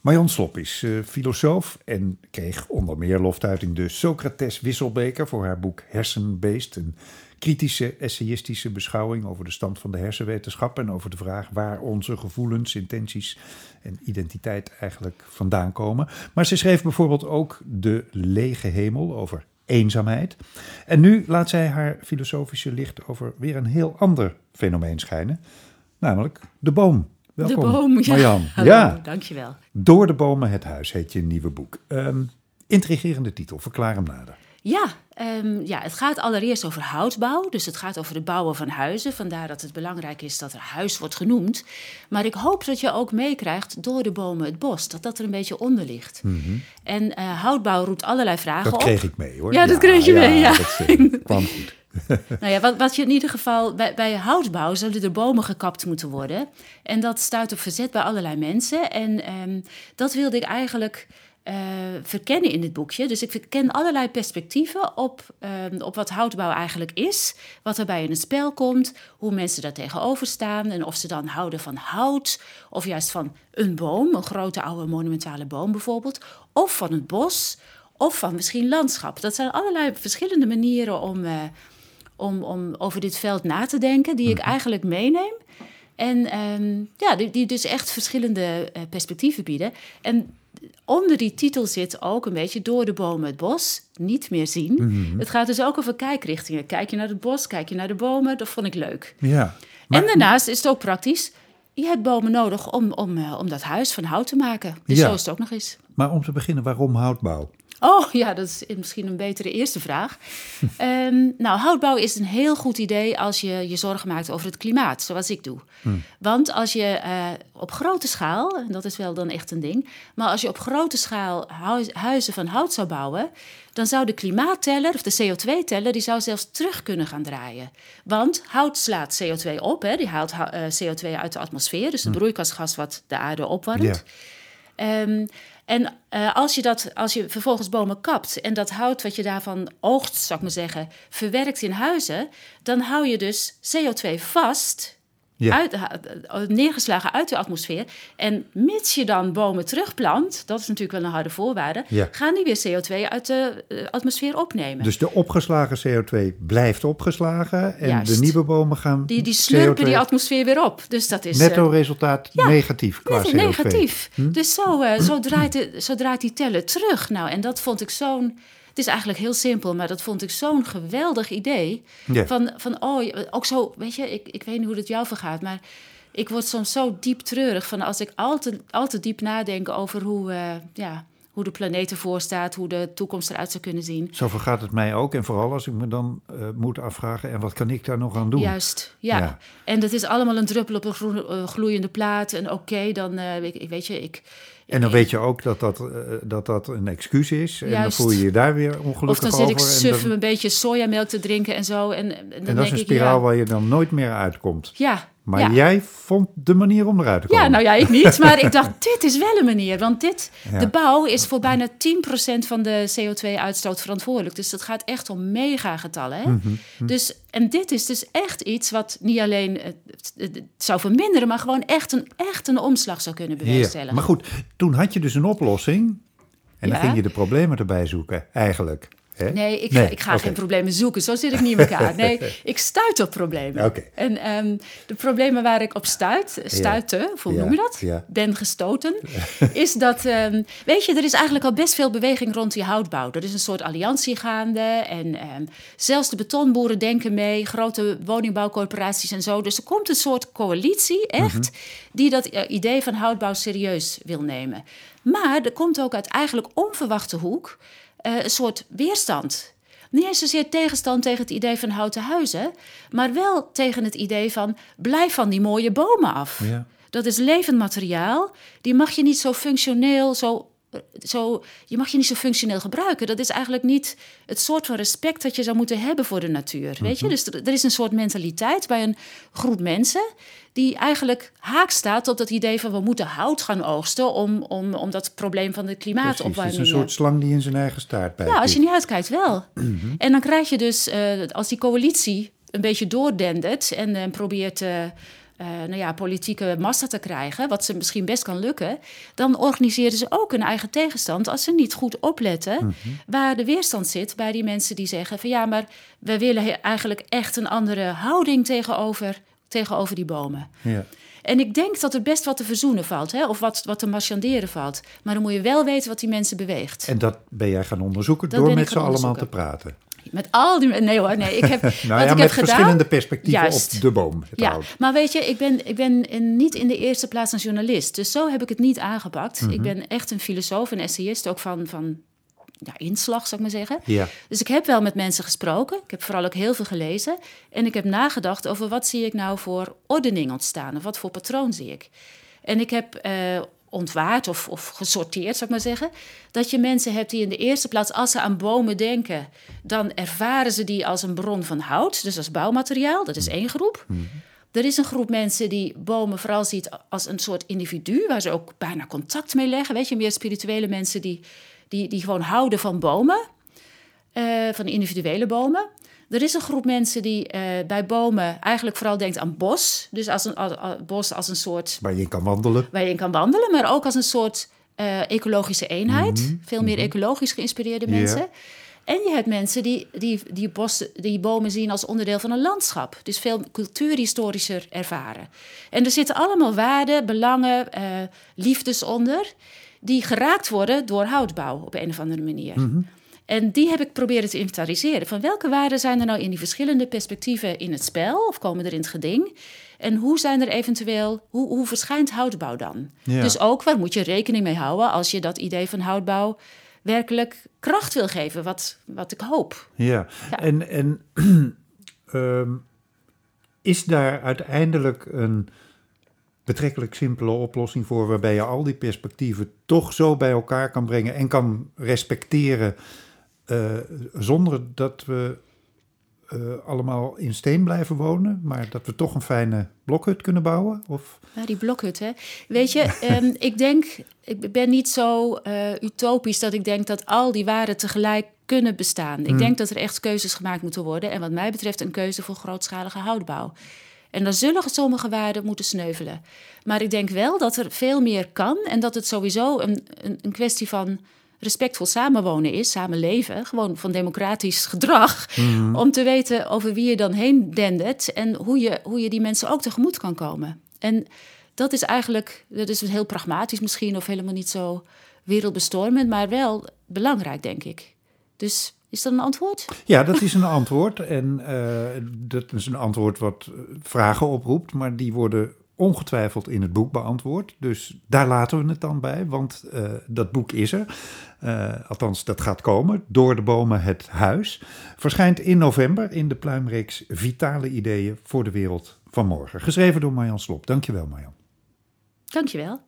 Marjan Slop is uh, filosoof en kreeg onder meer loftuiting de Socrates Wisselbeker voor haar boek Hersenbeest. Een kritische, essayistische beschouwing over de stand van de hersenwetenschap en over de vraag waar onze gevoelens, intenties en identiteit eigenlijk vandaan komen. Maar ze schreef bijvoorbeeld ook De Lege Hemel over eenzaamheid. En nu laat zij haar filosofische licht over weer een heel ander fenomeen schijnen, namelijk de boom. Welkom, de boom, ja. Marjan. Hallo, ja. dankjewel. Door de bomen het huis heet je nieuwe boek. Um, intrigerende titel, verklaar hem nader. Ja, um, ja, het gaat allereerst over houtbouw. Dus het gaat over het bouwen van huizen. Vandaar dat het belangrijk is dat er huis wordt genoemd. Maar ik hoop dat je ook meekrijgt door de bomen het bos. Dat dat er een beetje onder ligt. Mm -hmm. En uh, houtbouw roept allerlei vragen dat op. Dat kreeg ik mee hoor. Ja, dat kreeg je mee, ja. Dat uh, kwam goed. nou ja, wat, wat, je in ieder geval bij, bij houtbouw zullen er bomen gekapt moeten worden. En dat stuit op verzet bij allerlei mensen. En um, dat wilde ik eigenlijk uh, verkennen in dit boekje. Dus ik verken allerlei perspectieven op, um, op wat houtbouw eigenlijk is, wat erbij in het spel komt, hoe mensen daar tegenover staan en of ze dan houden van hout of juist van een boom, een grote oude monumentale boom bijvoorbeeld, of van het bos of van misschien landschap. Dat zijn allerlei verschillende manieren om, uh, om, om over dit veld na te denken, die ik eigenlijk meeneem. En um, ja, die, die, dus echt verschillende uh, perspectieven bieden. En onder die titel zit ook een beetje door de bomen het bos, niet meer zien. Mm -hmm. Het gaat dus ook over kijkrichtingen. Kijk je naar het bos, kijk je naar de bomen, dat vond ik leuk. Ja, maar... En daarnaast is het ook praktisch. Je hebt bomen nodig om, om, uh, om dat huis van hout te maken. Dus ja. zo is het ook nog eens. Maar om te beginnen, waarom houtbouw? Oh ja, dat is misschien een betere eerste vraag. um, nou, houtbouw is een heel goed idee als je je zorgen maakt over het klimaat, zoals ik doe. Hmm. Want als je uh, op grote schaal, en dat is wel dan echt een ding, maar als je op grote schaal huis, huizen van hout zou bouwen, dan zou de klimaatteller, of de CO2-teller, die zou zelfs terug kunnen gaan draaien. Want hout slaat CO2 op, hè, die haalt uh, CO2 uit de atmosfeer, dus het broeikasgas wat de aarde opwarmt. Ja. Um, en uh, als, je dat, als je vervolgens bomen kapt en dat hout wat je daarvan oogst, zou ik maar zeggen, verwerkt in huizen, dan hou je dus CO2 vast, ja. uit, uh, neergeslagen uit de atmosfeer. En mits je dan bomen terugplant, dat is natuurlijk wel een harde voorwaarde, ja. gaan die weer CO2 uit de uh, atmosfeer opnemen. Dus de opgeslagen CO2 blijft opgeslagen en Juist. de nieuwe bomen gaan. Die, die slurpen CO2... die atmosfeer weer op. Dus dat is. Netto resultaat ja, negatief qua net CO2. negatief. Hm? Dus zo, uh, zo, draait de, zo draait die teller terug. Nou, en dat vond ik zo'n. Is eigenlijk heel simpel, maar dat vond ik zo'n geweldig idee. Van, van, oh, ook zo, weet je, ik, ik weet niet hoe het jou vergaat, maar ik word soms zo diep treurig van als ik al te, al te diep nadenk over hoe, uh, ja, hoe de planeet ervoor staat, hoe de toekomst eruit zou kunnen zien. Zo vergaat het mij ook. En vooral als ik me dan uh, moet afvragen, en wat kan ik daar nog aan doen? Juist, ja. ja. En dat is allemaal een druppel op een groe, uh, gloeiende plaat. En oké, okay, dan, ik, weet je, ik... En dan weet je ook dat dat, uh, dat, dat een excuus is. En dan voel je je daar weer ongelukkig over. Of dan zit ik suf dan... een beetje sojamelk te drinken en zo. En, en, dan en dat is een ik, spiraal ja, waar je dan nooit meer uitkomt. Ja, Maar ja. jij vond de manier om eruit te komen. Ja, nou ja, ik niet. Maar ik dacht, dit is wel een manier. Want dit, Ja. de bouw is voor bijna 10% van de CO2-uitstoot verantwoordelijk. Dus dat gaat echt om megagetallen. Hè? Mhm, Dus, en dit is dus echt iets wat niet alleen het, het- het zou verminderen... maar gewoon echt een, echt een omslag zou kunnen Ja. bewerkstelligen. Maar goed, toen had je dus een oplossing. En dan Ja. ging je de problemen erbij zoeken, eigenlijk. Hè? Nee, ik, Nee, ik ga geen problemen zoeken. Zo zit ik niet in elkaar. Nee, ik stuit op problemen. En ehm, de problemen waar ik op stuit, stuitte, of hoe noem je dat? ja. Ben gestoten. is dat, ehm, weet je, er is eigenlijk al best veel beweging rond die houtbouw. Er is een soort alliantie gaande. En ehm, zelfs de betonboeren denken mee, grote woningbouwcorporaties en zo. Dus er komt een soort coalitie, echt, die dat eh, idee van houtbouw serieus wil nemen. Maar er komt ook uit eigenlijk onverwachte hoek eh, een soort weerstand. Niet eens zozeer tegenstand tegen het idee van houten huizen, maar wel tegen het idee van blijf van die mooie bomen af. Ja. Dat is levend materiaal. Die mag je niet zo functioneel, zo, zo, je mag je niet zo functioneel gebruiken. Dat is eigenlijk niet het soort van respect dat je zou moeten hebben voor de natuur. Weet je? Dus er, er is een soort mentaliteit bij een groep mensen die eigenlijk haak staat op dat idee van we moeten hout gaan oogsten om, om, om dat probleem van de Precies, het is klimaatopwarming. een soort slang die in zijn eigen staart bijt. Ja, als je niet uitkijkt wel. En dan krijg je dus, eh, als die coalitie een beetje doordendert en uh, probeert uh, nou ja, politieke massa te krijgen, wat ze misschien best kan lukken, dan organiseren ze ook een eigen tegenstand als ze niet goed opletten mhm. waar de weerstand zit bij die mensen die zeggen van ja, maar we willen eigenlijk echt een andere houding tegenover, tegenover die bomen. Ja. En ik denk dat er best wat te verzoenen valt, hè? of wat, wat te marchanderen valt. Maar dan moet je wel weten wat die mensen beweegt. En dat ben jij gaan onderzoeken door met ze allemaal te praten? Met al die. Nee hoor, nee. Ik heb, nou ja, ik met heb verschillende gedaan, perspectieven op de boom. Ja, maar weet je, ik ben, ik ben niet in de eerste plaats een journalist. Dus zo heb ik het niet aangepakt. Ik mhm. ben echt een filosoof, een essayist, ook van, van ja, inslag, zou ik maar zeggen. Ja. Dus ik heb wel met mensen gesproken. Ik heb vooral ook heel veel gelezen. En ik heb nagedacht over wat zie ik nou voor ordening ontstaan. Of wat voor patroon zie ik. En ik heb uh, ontwaard of, of gesorteerd, zou ik maar zeggen. Dat je mensen hebt die in de eerste plaats, als ze aan bomen denken... dan ervaren ze die als een bron van hout. Dus als bouwmateriaal. Dat is één groep. Mhm. Er is een groep mensen die bomen vooral ziet als een soort individu... waar ze ook bijna contact mee leggen. Weet je, meer spirituele mensen die die, die gewoon houden van bomen, uh, van individuele bomen. Er is een groep mensen die uh, bij bomen eigenlijk vooral denkt aan bos. Dus als een als, bos als een soort. Waar je in kan wandelen. Waar je in kan wandelen, maar ook als een soort uh, ecologische eenheid. Mhm, Veel meer mhm. ecologisch geïnspireerde mensen. En je hebt mensen die, die, die, bos, die bomen zien als onderdeel van een landschap. Dus veel cultuurhistorischer ervaren. En er zitten allemaal waarden, belangen, uh, liefdes onder die geraakt worden door houtbouw op een of andere manier. Mhm. En die heb ik proberen te inventariseren. Van welke waarden zijn er nou in die verschillende perspectieven in het spel of komen er in het geding? En hoe zijn er eventueel, hoe, hoe verschijnt houtbouw dan? Dus ook waar moet je rekening mee houden als je dat idee van houtbouw werkelijk kracht wil geven, wat, wat ik hoop. Ja, en, en ehm, is daar uiteindelijk een betrekkelijk simpele oplossing voor, waarbij je al die perspectieven toch zo bij elkaar kan brengen en kan respecteren, uh, zonder dat we uh, allemaal in steen blijven wonen, maar dat we toch een fijne blokhut kunnen bouwen? Of? Ja, die blokhut, hè. Weet je, um, ik denk, ik ben niet zo uh, utopisch dat ik denk dat al die waarden tegelijk kunnen bestaan. Ik hmm. denk dat er echt keuzes gemaakt moeten worden en wat mij betreft een keuze voor grootschalige houtbouw. En dan zullen sommige waarden moeten sneuvelen. Maar ik denk wel dat er veel meer kan en dat het sowieso een, een, een kwestie van respectvol samenwonen is, samenleven, gewoon van democratisch gedrag, mhm. om te weten over wie je dan heen dendert en hoe je, hoe je die mensen ook tegemoet kan komen. En dat is eigenlijk, dat is heel pragmatisch misschien of helemaal niet zo wereldbestormend, maar wel belangrijk, denk ik. Dus is dat een antwoord? Ja, dat is een antwoord. En uh, dat is een antwoord wat eh, vragen oproept, maar die worden ongetwijfeld in het boek beantwoord. Dus daar laten we het dan bij, want uh, dat boek is er. Uh, althans, dat gaat komen. Door de bomen het huis. Verschijnt in november in de pluimreeks Vitale Ideeën voor de Wereld van Morgen. Geschreven door Marjan Slop. Dankjewel, Marjan. Dankjewel.